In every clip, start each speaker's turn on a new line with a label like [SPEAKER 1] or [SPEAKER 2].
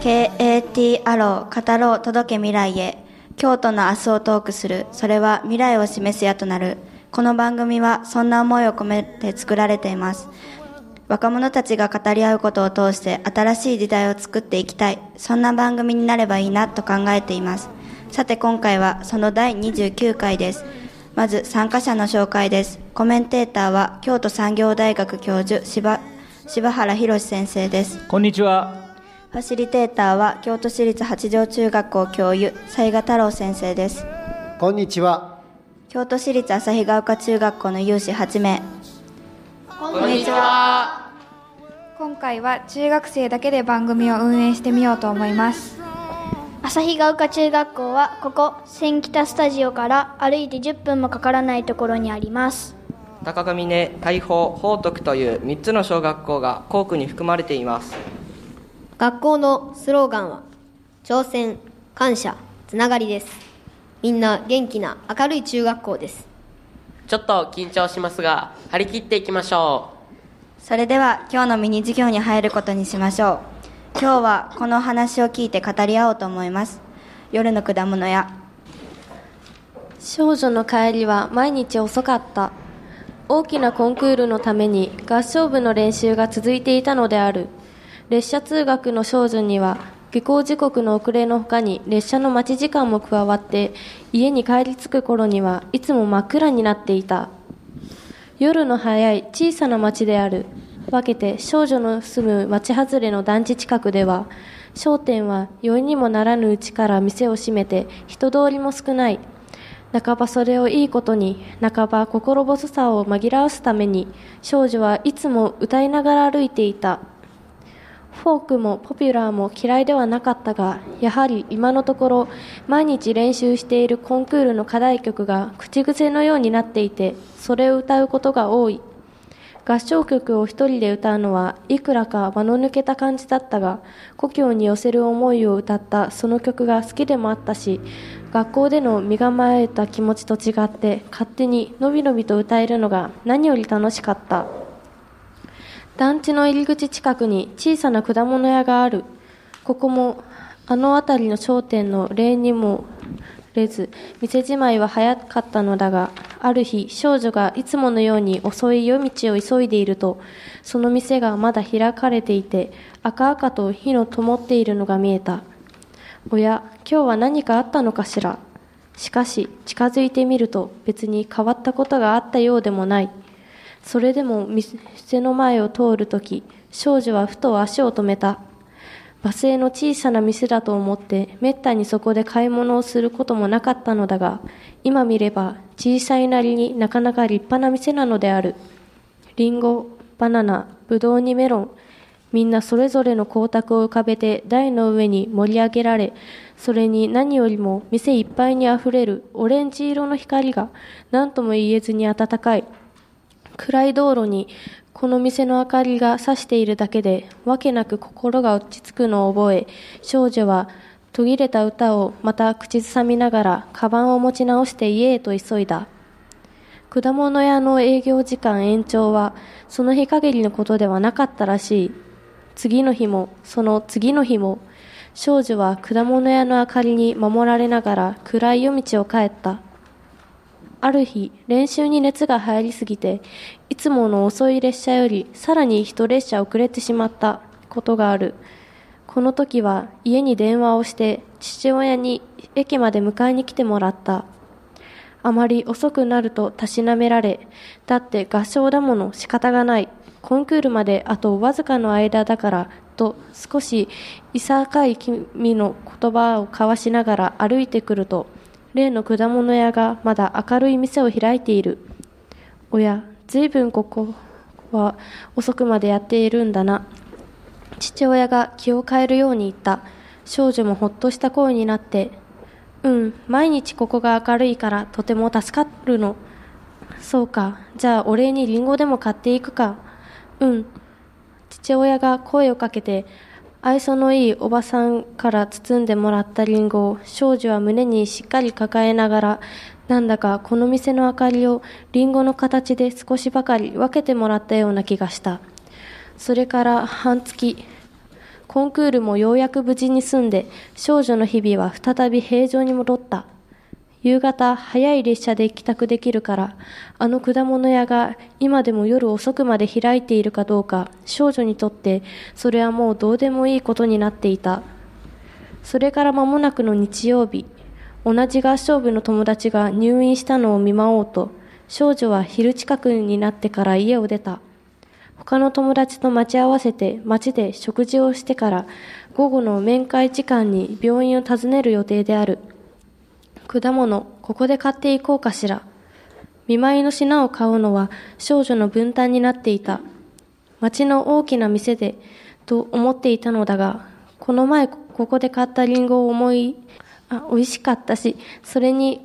[SPEAKER 1] KAT アロー語ろう届け未来へ。京都の明日をトークする。それは未来を示すやとなる。この番組はそんな思いを込めて作られています。若者たちが語り合うことを通して新しい時代を作っていきたい。そんな番組になればいいなと考えています。さて今回はその第29回です。まず参加者の紹介です。コメンテーターは京都産業大学教授柴柴原博先生です。
[SPEAKER 2] こんにちは。
[SPEAKER 1] ファシリテーターは京都市立八条中学校教諭雑賀太郎先生です
[SPEAKER 3] こんにちは。
[SPEAKER 1] 京都市立旭ヶ丘中学校の有志8名
[SPEAKER 4] こんにちは。
[SPEAKER 5] 今回は中学生だけで番組を運営してみようと思います
[SPEAKER 4] 旭ヶ丘中学校はここ千北スタジオから歩いて10分もかからないところにあります
[SPEAKER 6] 高上根、大宝、宝徳という3つの小学校が校区に含まれています。
[SPEAKER 7] 学校のスローガンは挑戦感謝つながりです。みんな元気な明るい中学校です。
[SPEAKER 8] ちょっと緊張しますが張り切っていきましょ
[SPEAKER 1] それでは今日のミニ授業に入ることにしましょう。今日はこの話を聞いて語り合おうと思います。夜の果物屋
[SPEAKER 9] 少女の帰りは毎日遅かった。大きなコンクールのために合唱部の練習が続いていたのである列車通学の少女には下校時刻の遅れのほかに列車の待ち時間も加わって家に帰り着く頃にはいつも真っ暗になっていた。夜の早い小さな町である分けて少女の住む町外れの団地近くでは商店は酔いにもならぬうちから店を閉めて人通りも少ない。半ばそれをいいことに半ば心細さを紛らわすために少女はいつも歌いながら歩いていた。フォークもポピュラーも嫌いではなかったがやはり今のところ毎日練習しているコンクールの課題曲が口癖のようになっていてそれを歌うことが多い。合唱曲を一人で歌うのはいくらか間の抜けた感じだったが故郷に寄せる思いを歌ったその曲が好きでもあったし学校での身構えた気持ちと違って勝手にのびのびと歌えるのが何より楽しかった。団地の入り口近くに小さな果物屋がある。ここもあの辺りの商店の例にもれず店じまいは早かったのだがある日少女がいつものように遅い夜道を急いでいるとその店がまだ開かれていて赤々と火の灯っているのが見えた。おや今日は何かあったのかしら？しかし近づいてみると別に変わったことがあったようでもない。それでも店の前を通るとき少女はふと足を止めた。馬製の小さな店だと思ってめったにそこで買い物をすることもなかったのだが今見れば小さいなりになかなか立派な店なのである。リンゴバナナブドウにメロンみんなそれぞれの光沢を浮かべて台の上に盛り上げられそれに何よりも店いっぱいにあふれるオレンジ色の光が何とも言えずに暖かい。暗い道路にこの店の明かりが差しているだけでわけなく心が落ち着くのを覚え少女は途切れた歌をまた口ずさみながらカバンを持ち直して家へと急いだ。果物屋の営業時間延長はその日限りのことではなかったらしい。次の日もその次の日も少女は果物屋の明かりに守られながら暗い夜道を帰った。ある日練習に熱が入りすぎていつもの遅い列車よりさらに一列車遅れてしまったことがある。この時は家に電話をして父親に駅まで迎えに来てもらった。あまり遅くなるとたしなめられだって合唱だもの仕方がない。コンクールまであとわずかの間だからと少しいさかい君の言葉を交わしながら歩いてくると例の果物屋がまだ明るい店を開いている。おやずいぶんここは遅くまでやっているんだな。父親が気を変えるように言った。少女もほっとした声になって。うん毎日ここが明るいからとても助かるの。そうかじゃあお礼にリンゴでも買っていくか。うん。父親が声をかけて愛想のいいおばさんから包んでもらったリンゴを少女は胸にしっかり抱えながらなんだかこの店の明かりをリンゴの形で少しばかり分けてもらったような気がしたそれから半月コンクールもようやく無事に済んで、少女の日々は再び平常に戻った。夕方、早い列車で帰宅できるから、あの果物屋が今でも夜遅くまで開いているかどうか、少女にとってそれはもうどうでもいいことになっていた。それから間もなくの日曜日、同じ合唱部の友達が入院したのを見舞おうと、少女は昼近くになってから家を出た。他の友達と待ち合わせて街で食事をしてから午後の面会時間に病院を訪ねる予定である。果物、ここで買っていこうかしら。見舞いの品を買うのは少女の分担になっていた。町の大きな店で、と思っていたのだが、この前ここで買ったリンゴを思い、あ、美味しかったし、それに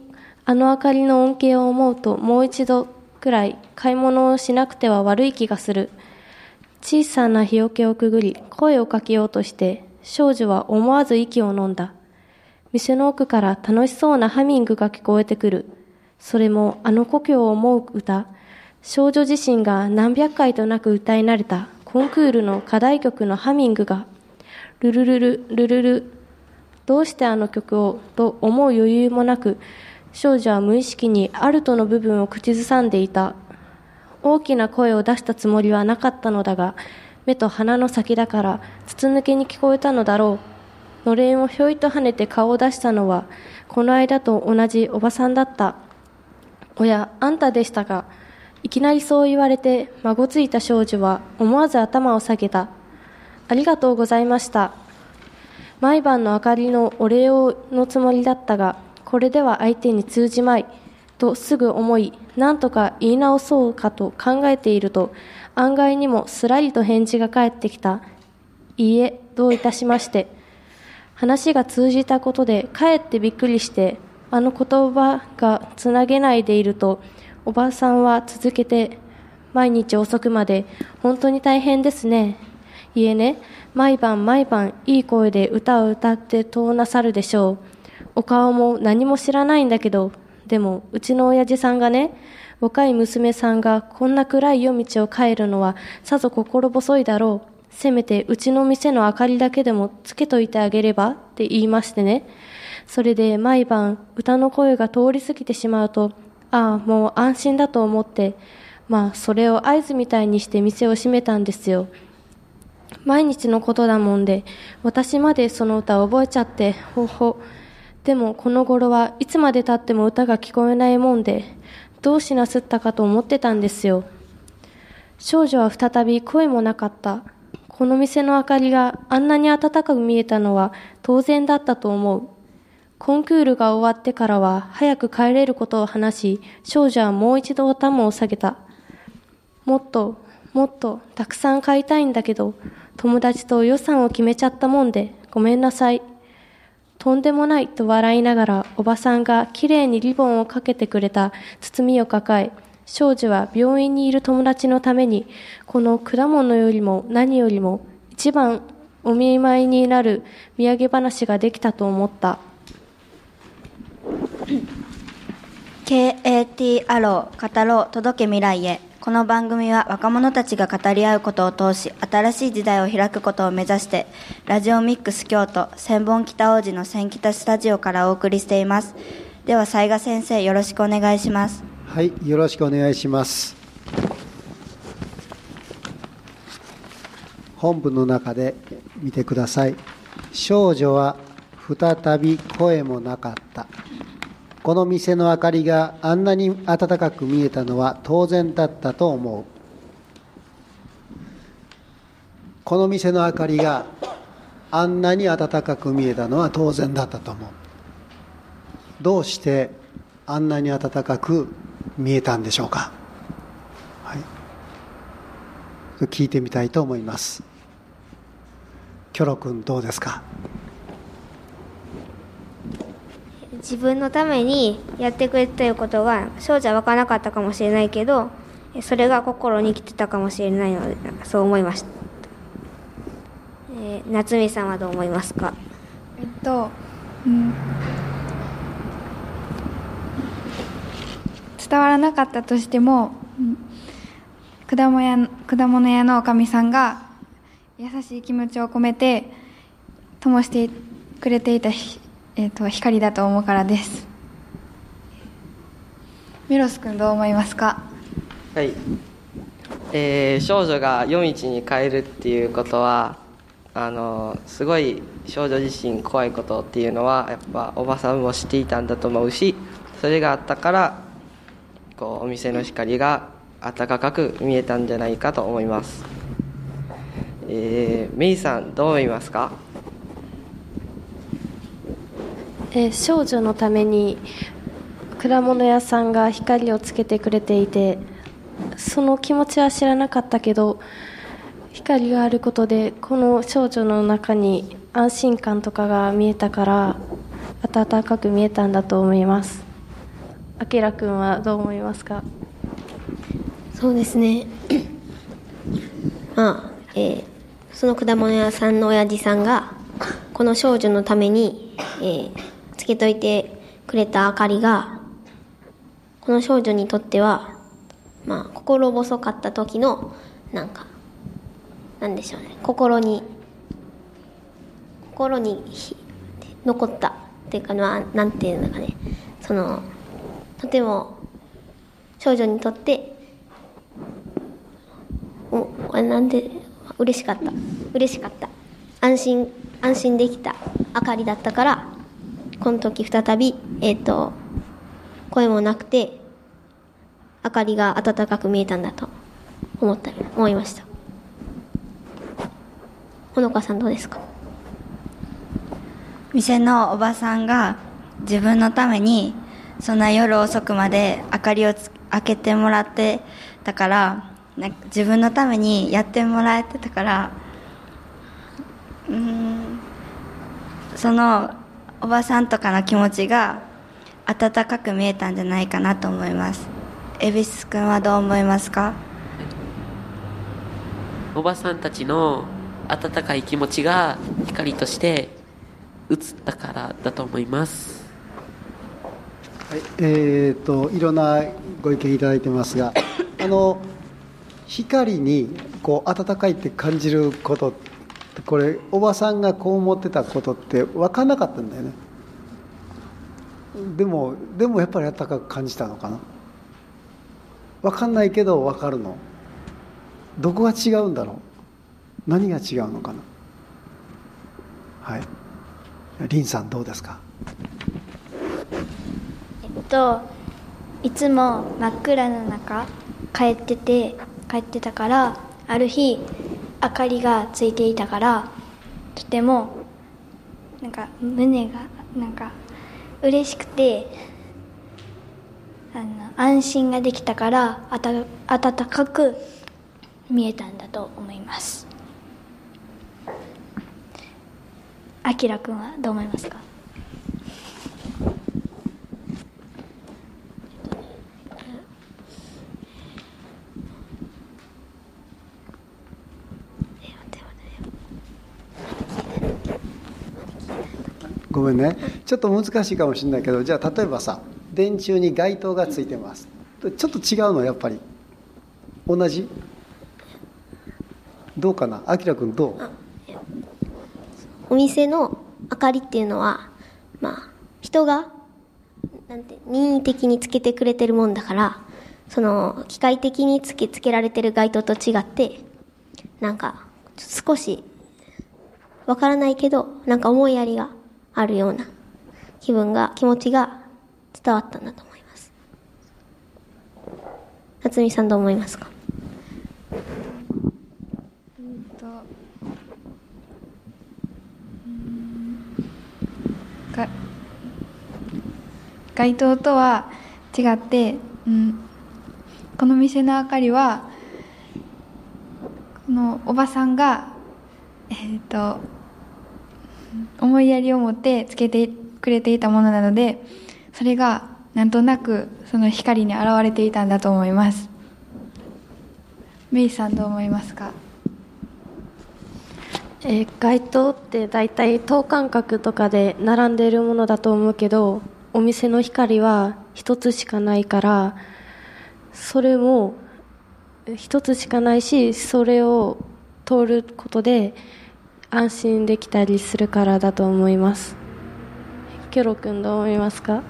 [SPEAKER 9] あの明かりの恩恵を思うともう一度くらい買い物をしなくては悪い気がする。小さな日よけをくぐり声をかけようとして少女は思わず息を飲んだ。店の奥から楽しそうなハミングが聞こえてくる。それもあの故郷を思う歌。少女自身が何百回となく歌い慣れたコンクールの課題曲のハミングが、ルルルル、ルルル、どうしてあの曲をと思う余裕もなく、少女は無意識にアルトの部分を口ずさんでいた。大きな声を出したつもりはなかったのだが、目と鼻の先だから筒抜けに聞こえたのだろう。のれんをひょいと跳ねて顔を出したのは、この間と同じおばさんだった。おや、あんたでしたか。いきなりそう言われて、孫ついた少女は思わず頭を下げた。ありがとうございました。毎晩の明かりのお礼をのつもりだったが、これでは相手に通じまい。とすぐ思い、なんとか言い直そうかと考えていると、案外にもすらりと返事が返ってきた。いいえ、どういたしまして。話が通じたことで、かえってびっくりして、あの言葉がつなげないでいると、おばあさんは続けて、毎日遅くまで、本当に大変ですね。いえね、毎晩毎晩いい声で歌を歌ってとなさるでしょう。お顔も何も知らないんだけど、でも、うちの親父さんがね、若い娘さんがこんな暗い夜道を帰るのはさぞ心細いだろう。せめてうちの店の明かりだけでもつけといてあげればって言いましてね。それで毎晩歌の声が通り過ぎてしまうと、ああ、もう安心だと思って、まあそれを合図みたいにして店を閉めたんですよ。毎日のことだもんで、私までその歌を覚えちゃって、ほほ。でもこの頃はいつまで経っても歌が聞こえないもんで、どうしなすったかと思ってたんですよ。少女は再び声もなかった。この店の明かりがあんなに暖かく見えたのは当然だったと思う。コンクールが終わってからは早く帰れることを話し、少女はもう一度頭を下げた。もっと、もっとたくさん買いたいんだけど、友達と予算を決めちゃったもんで、ごめんなさい。とんでもないと笑いながらおばさんがきれいにリボンをかけてくれた包みを抱え、少女は病院にいる友達のために、この果物よりも何よりも一番お見舞いになる土産話ができたと思った。
[SPEAKER 1] KAT アロー語ろう届け未来へ。この番組は若者たちが語り合うことを通し新しい時代を開くことを目指してラジオミックス京都千本北王子の千北スタジオからお送りしています。では雑賀先生よろしくお願いします。
[SPEAKER 2] はい、よろしくお願いします。本文の中で見てください。少女は再び声もなかった。この店の明かりがあんなに暖かく見えたのは当然だったと思う。この店の明かりがあんなに暖かく見えたのは当然だったと思う。どうしてあんなに暖かく見えたんでしょうか、はい、聞いてみたいと思います。キョロ君どうですか？
[SPEAKER 3] 自分のためにやってくれてることが少女は分からなかったかもしれないけどそれが心に来てたかもしれないのでそう思いました、えー夏美さんはどう思いますか？
[SPEAKER 5] えっと、うん、伝わらなかったとしても、果物屋果物屋のおかみさんが優しい気持ちを込めて灯してくれていた、えー、と光だと思うからです。メロス君どう思いますか？
[SPEAKER 6] はい、えー少女が夜道に帰るっていうことはあのすごい少女自身怖いことっていうのはやっぱおばさんも知っていたんだと思うしそれがあったからこうお店の光が暖かく見えたんじゃないかと思います、えーメイさんどう思いますか？
[SPEAKER 9] えー少女のために果物屋さんが光をつけてくれていてその気持ちは知らなかったけど光があることでこの少女の中に安心感とかが見えたから温かく見えたんだと思います。あきらくんはどう思いますか？
[SPEAKER 7] そうですね。まあ、えーその果物屋さんの親父さんがこの少女のために、えーつけといてくれた明かりがこの少女にとってはまあ心細かった時のなんかなんでしょうね。心に心に残ったっていうかななんていうのかね。そのとても少女にとっておあなんで嬉しかった。嬉しかった。安心安心できた明かりだったからこの時再びえっ、と声もなくて明かりが温かく見えたんだと思った思いました。ほのかさんどうですか？
[SPEAKER 1] 店のおばさんが自分のためにそんな夜遅くまで明かりをつ開けてもらってたからなんか自分のためにやってもらえてたからうんそのおばさんとかの気持ちが温かく見えたんじゃないかなと思います。恵比寿君はどう思いますか？
[SPEAKER 8] おばさんたちの温かい気持ちが光として映ったからだと思います。
[SPEAKER 2] はい、えー、といろんなご意見いただいてますが あの光にこう温かいって感じることこれおばさんがこう思ってたことって分かんなかったんだよね。でもでもやっぱり温かく感じたのかな。分かんないけど分かるの。どこが違うんだろう。何が違うのかな。はい。林さんどうですか？
[SPEAKER 4] といつも真っ暗な中帰ってて帰ってたからある日明かりがついていたからとてもなんか胸がなんか嬉しくてあの安心ができたからあた温かく見えたんだと思います。あきらくんはどう思いますか？
[SPEAKER 2] ごめんね。ちょっと難しいかもしれないけどじゃあ例えばさ電柱に街灯がついてます。ちょっと違うのやっぱり。同じ？どうかな？あきらくんどう？
[SPEAKER 7] お店の明かりっていうのはまあ人がなんて任意的につけてくれてるもんだからその機械的につけつけられてる街灯と違ってなんか少しわからないけどなんか思いやりがあるような気分が気持ちが伝わったんだと思います。夏美さんどう思いますか？
[SPEAKER 5] うんとが街灯とは違って、うん、この店の明かりはこのおばさんが、えー、と思いやりを持ってつけてくれていたものなのでそれがなんとなくその光に現れていたんだと思います。メイさんどう思いますか？
[SPEAKER 9] えー街灯って大体等間隔とかで並んでいるものだと思うけどお店の光は一つしかないからそれも一つしかないしそれを通ることで安心できたりするからだと思います。ケロ君どう思いますか？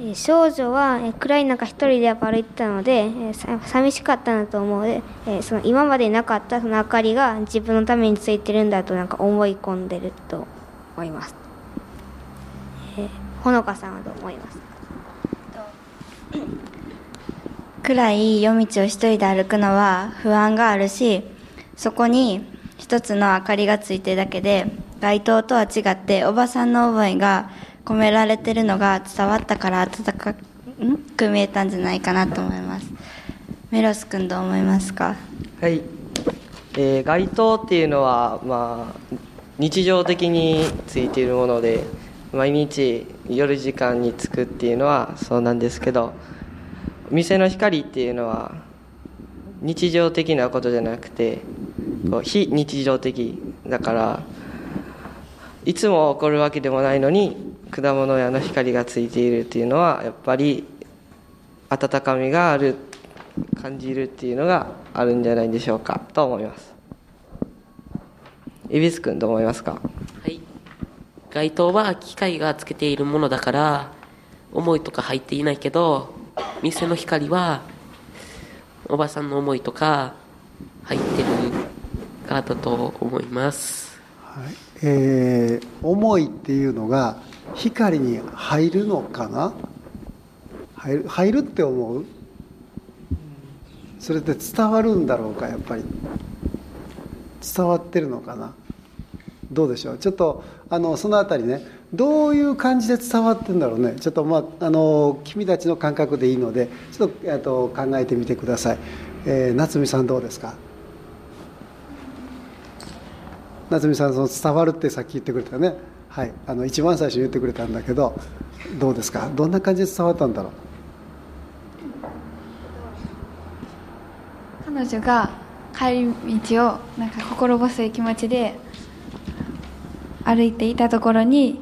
[SPEAKER 3] えー少女は、えー暗い中一人でやっぱ歩いてたので、えーさ寂しかったんだと思う。ので、えーその今までなかったその明かりが自分のためについてるんだとなんか思い込んでると思います、えーほのかさんはどう思います？
[SPEAKER 1] 暗い夜道を一人で歩くのは不安があるしそこに一つの明かりがついてるだけで街灯とは違っておばさんの思いが込められてるのが伝わったから温かく見えたんじゃないかなと思います。メロス君どう思いますか？
[SPEAKER 6] はい、えー街灯っていうのは、まあ、日常的についているもので毎日夜時間につくっていうのはそうなんですけど店の光っていうのは日常的なことじゃなくてこう非日常的だからいつも起こるわけでもないのに果物屋の光がついているっていうのはやっぱり温かみがある感じるっていうのがあるんじゃないでしょうかと思います。恵比寿君どう思いますか？
[SPEAKER 8] はい。街灯は機械がつけているものだから思いとか入っていないけど店の光はおばさんの思いとか入ってるからだと思います。
[SPEAKER 2] はい。えー思いっていうのが光に入るのかな？入る入るって思う？それって伝わるんだろうか？やっぱり。伝わってるのかな？どうでしょう？ちょっとあのそのあたりね。どういう感じで伝わってるんだろうね？ちょっとまああの君たちの感覚でいいのでちょっと,、えっと考えてみてください、えー夏美さんどうですか？夏美さんその伝わるってさっき言ってくれたね。はい。あの一番最初に言ってくれたんだけどどうですか？どんな感じで伝わったんだろう？
[SPEAKER 5] 彼女が帰り道をなんか心細い気持ちで歩いていたところに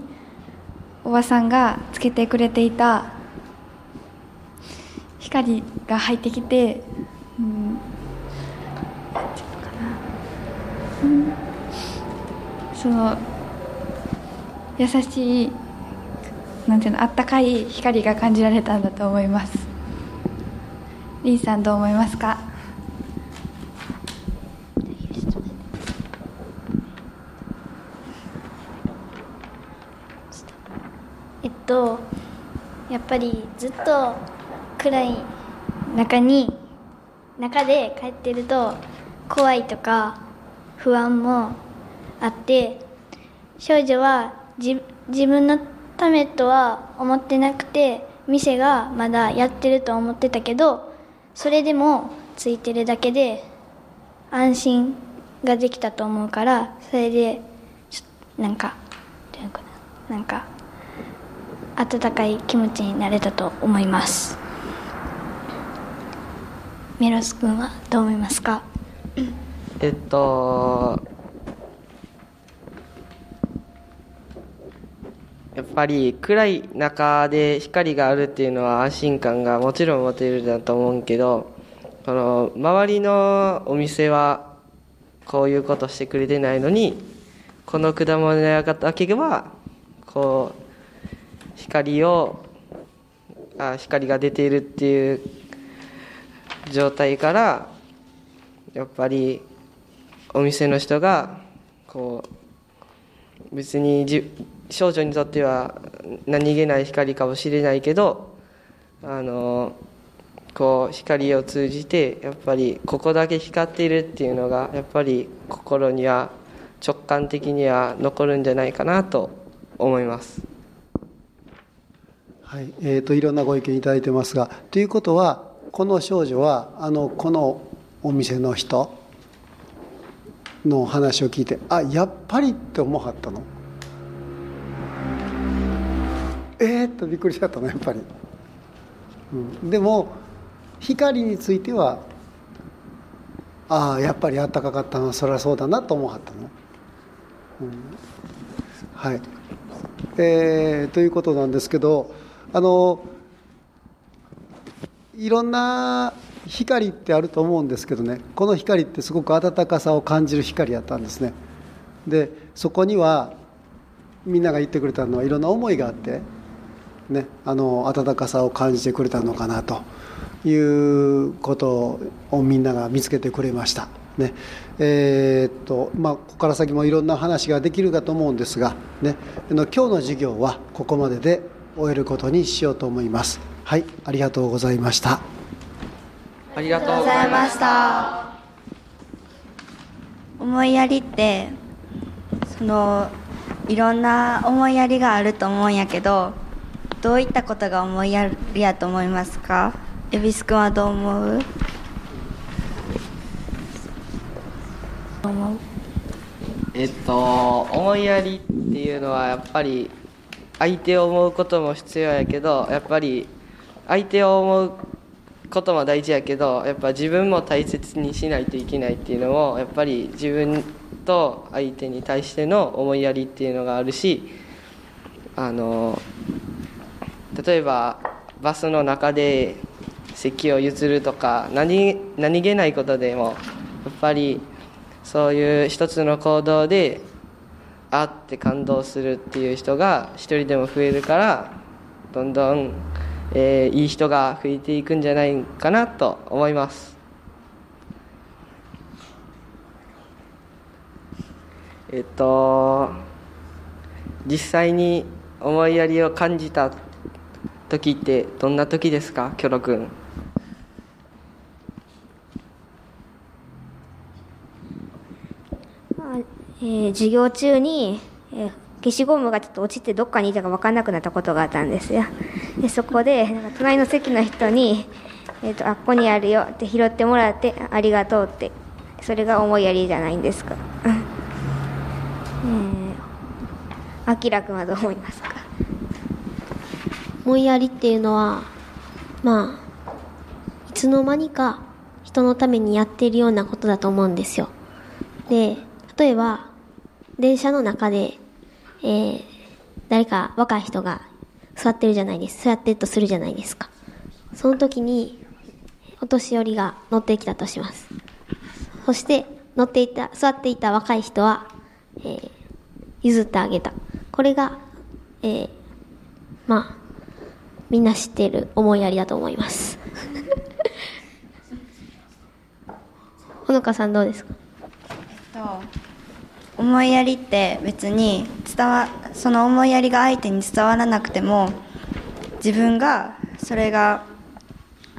[SPEAKER 5] おばさんがつけてくれていた光が入ってきて、うん、なんていうのかな、うん、その優しいなんていうのあったかい光が感じられたんだと思います。リンさんどう思いますか？
[SPEAKER 4] えっとやっぱりずっと暗い中に中で帰ってると怖いとか不安もあって少女は自分のためとは思ってなくて店がまだやってると思ってたけどそれでもついてるだけで安心ができたと思うからそれでちょなんかなんか温かい気持ちになれたと思います。メロス君はどう思いますか？
[SPEAKER 6] えっとやっぱり暗い中で光があるっていうのは安心感がもちろん持てるだと思うけどこの周りのお店はこういうことしてくれてないのにこの果物屋だけはこう光をあ光が出ているっていう状態からやっぱりお店の人がこう別にじ少女にとっては何気ない光かもしれないけどあのこう光を通じてやっぱりここだけ光っているっていうのがやっぱり心には直感的には残るんじゃないかなと思います。
[SPEAKER 2] はい、えー、といろんなご意見いただいてますがということはこの少女はあのこのお店の人の話を聞いてあやっぱりって思わはったの？えー、っとびっくりしちゃったのやっぱり、うん、でも光についてはああやっぱりあったかかったのはそりゃそうだなと思わはったの、うん、はい。えー、ということなんですけどあのいろんな光ってあると思うんですけどね。この光ってすごく温かさを感じる光やったんですね。でそこにはみんなが言ってくれたのはいろんな思いがあって、ね、あの温かさを感じてくれたのかなということをみんなが見つけてくれました。ねえー、っとまあ、ここから先もいろんな話ができるかと思うんですが、ね、今日の授業はここまでで終えることにしようと思います。はい、ありがとうございました。
[SPEAKER 6] ありがとうございました。
[SPEAKER 1] 思いやりってそのいろんな思いやりがあると思うんやけどどういったことが思いやりやと思いますか？恵比寿君はどう？思う。
[SPEAKER 6] えっと思いやりっていうのはやっぱり相手を思うことも必要やけどやっぱり相手を思うことも大事やけどやっぱ自分も大切にしないといけないっていうのもやっぱり自分と相手に対しての思いやりっていうのがあるしあの例えばバスの中で席を譲るとか何何気ないことでもやっぱりそういう一つの行動であって感動するっていう人が一人でも増えるからどんどん、えー、いい人が増えていくんじゃないかなと思います。えっと実際に思いやりを感じた時ってどんな時ですか？キョロ君。
[SPEAKER 3] えー、授業中に、えー、消しゴムがちょっと落ちてどっかにいたか分かんなくなったことがあったんですよ。でそこでなんか隣の席の人に、えーと「あっこにあるよ」って拾ってもらって「ありがとう」ってそれが思いやりじゃないんですか？あきらくんはどう思いますか？
[SPEAKER 7] 思いやりっていうのはまあいつの間にか人のためにやっているようなことだと思うんですよで例えば電車の中で、えー、誰か若い人が座ってるじゃないです。座ってるとするじゃないですか。その時に、お年寄りが乗ってきたとします。そして、乗っていた、座っていた若い人は、えー、譲ってあげた。これが、えー、まあ、みんな知っている思いやりだと思います。ほのかさんどうですか？
[SPEAKER 1] えっと思いやりって別に伝わその思いやりが相手に伝わらなくても自分がそれが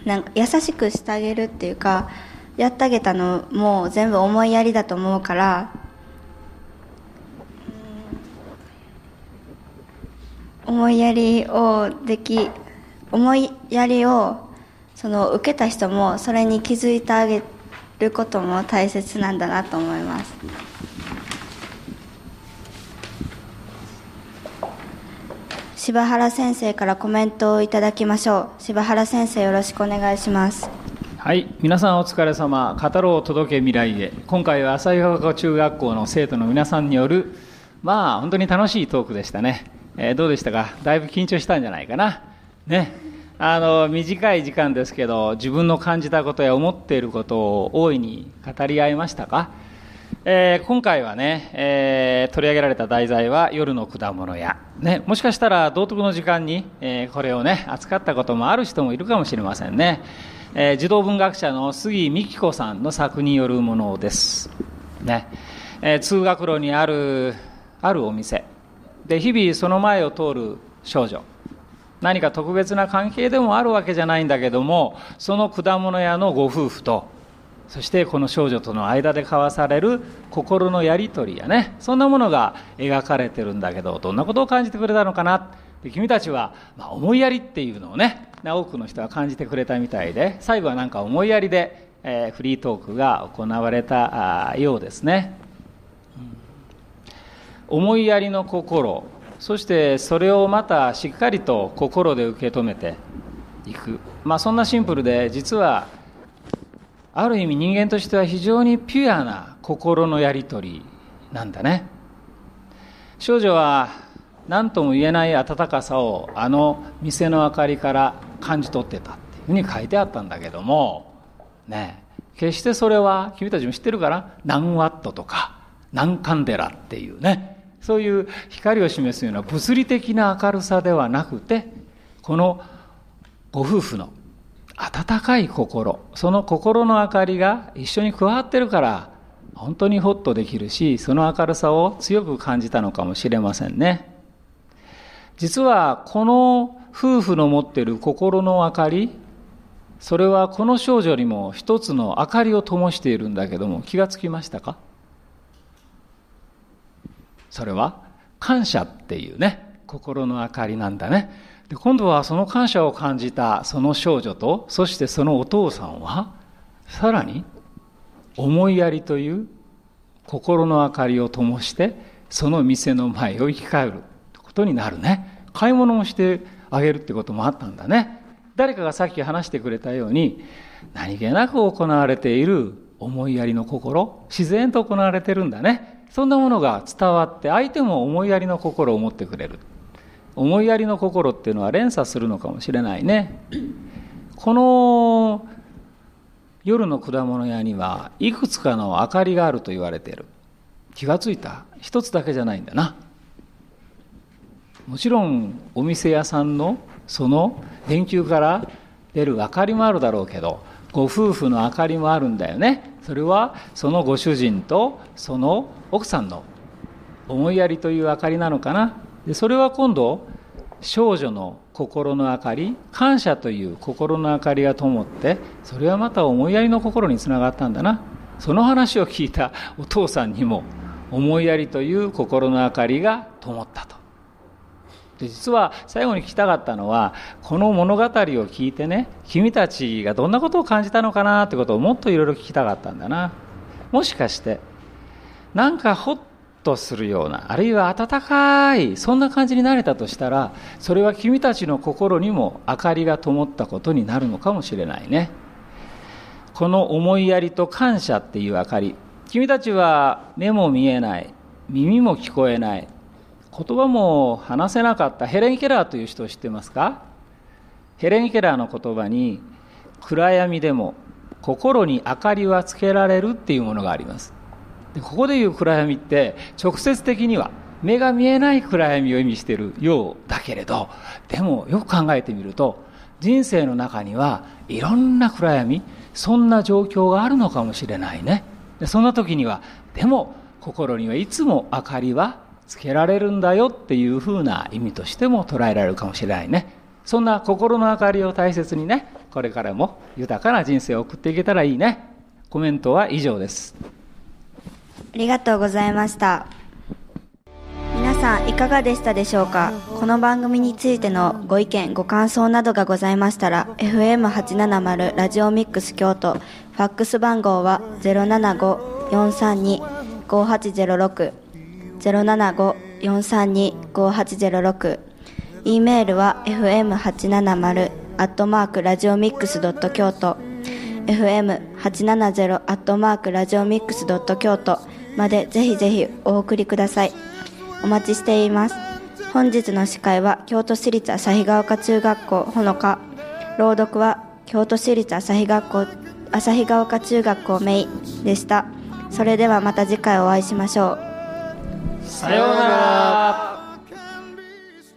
[SPEAKER 1] なんか優しくしてあげるっていうかやってあげたのも全部思いやりだと思うから思いやりをでき思いやりをその受けた人もそれに気づいてあげることも大切なんだなと思います。柴原先生からコメントをいただきましょう。柴原先生よろしくお願いします。
[SPEAKER 10] はい皆さんお疲れ様。語ろう届け未来へ。今回は旭川中学校の生徒の皆さんによるまあ本当に楽しいトークでしたね、えー、どうでしたか？だいぶ緊張したんじゃないかな？ね。あの短い時間ですけど自分の感じたことや思っていることを大いに語り合いましたか？えー、今回はね、えー、取り上げられた題材は夜の果物屋、ね、もしかしたら道徳の時間に、えー、これをね扱ったこともある人もいるかもしれませんね、え、児童文学者の杉美希子さんの作によるものです、ね。え、通学路にあるあるお店。で日々その前を通る少女。何か特別な関係でもあるわけじゃないんだけどもその果物屋のご夫婦とそしてこの少女との間で交わされる心のやり取りやねそんなものが描かれてるんだけどどんなことを感じてくれたのかな？で君たちは、まあ、思いやりっていうのをね多くの人は感じてくれたみたいで最後はなんか思いやりで、えー、フリートークが行われたようですね、思いやりの心そしてそれをまたしっかりと心で受け止めていく、まあ、そんなシンプルで実はある意味人間としては非常にピュアな心のやり取りなんだね。少女は何とも言えない温かさをあの店の明かりから感じ取ってたっていうふうに書いてあったんだけどもね。決してそれは君たちも知ってるから何ワットとか何カンデラっていうね。そういう光を示すような物理的な明るさではなくてこのご夫婦の温かい心その心の明かりが一緒に加わってるから本当にホッとできるしその明るさを強く感じたのかもしれませんね。実はこの夫婦の持ってる心の明かりそれはこの少女にも一つの明かりを灯しているんだけども気がつきましたか？それは感謝っていうね心の明かりなんだね。で今度はその感謝を感じたその少女とそしてそのお父さんはさらに思いやりという心の明かりを灯してその店の前を生き返ることになるね。買い物もしてあげるってこともあったんだね。誰かがさっき話してくれたように何気なく行われている思いやりの心自然と行われてるんだね。そんなものが伝わって相手も思いやりの心を持ってくれる。思いやりの心っていうのは連鎖するのかもしれないね。この夜の果物屋にはいくつかの明かりがあると言われている。気がついた？一つだけじゃないんだな。もちろんお店屋さんのその電球から出る明かりもあるだろうけどご夫婦の明かりもあるんだよね。それはそのご主人とその奥さんの思いやりという明かりなのかな？でそれは今度少女の心の明かり感謝という心の明かりが灯ってそれはまた思いやりの心につながったんだな。その話を聞いたお父さんにも思いやりという心の明かりが灯ったと。で実は最後に聞きたかったのはこの物語を聞いてね君たちがどんなことを感じたのかなってことをもっといろいろ聞きたかったんだな。もしかしてなんかほっとするようなあるいは温かいそんな感じになれたとしたらそれは君たちの心にも明かりが灯ったことになるのかもしれないね。この思いやりと感謝っていう明かり。君たちは目も見えない耳も聞こえない言葉も話せなかったヘレン・ケラーという人を知ってますか？ヘレン・ケラーの言葉に暗闇でも心に明かりはつけられるっていうものがあります。でここでいう暗闇って直接的には目が見えない暗闇を意味しているようだけれどでもよく考えてみると人生の中にはいろんな暗闇そんな状況があるのかもしれないね。でそんな時にはでも心にはいつも明かりはつけられるんだよっていうふうな意味としても捉えられるかもしれないね。そんな心の明かりを大切にねこれからも豊かな人生を送っていけたらいいね。コメントは以上です。
[SPEAKER 1] ありがとうございました。皆さんいかがでしたでしょうか？この番組についてのご意見ご感想などがございましたら FM870 ラジオミックス京都ファックス番号は075-432-5806 075-432-5806 e メールは fm870 アットマークラジオミックスドット京都。fm870 アットマークラジオミックスドット京都。までぜひぜひお送りください。お待ちしています。本日の司会は京都市立旭ヶ丘中学校ほのか。朗読は京都市立旭学校旭ヶ丘中学校メイでした。それではまた次回お会いしましょう。
[SPEAKER 10] さようなら。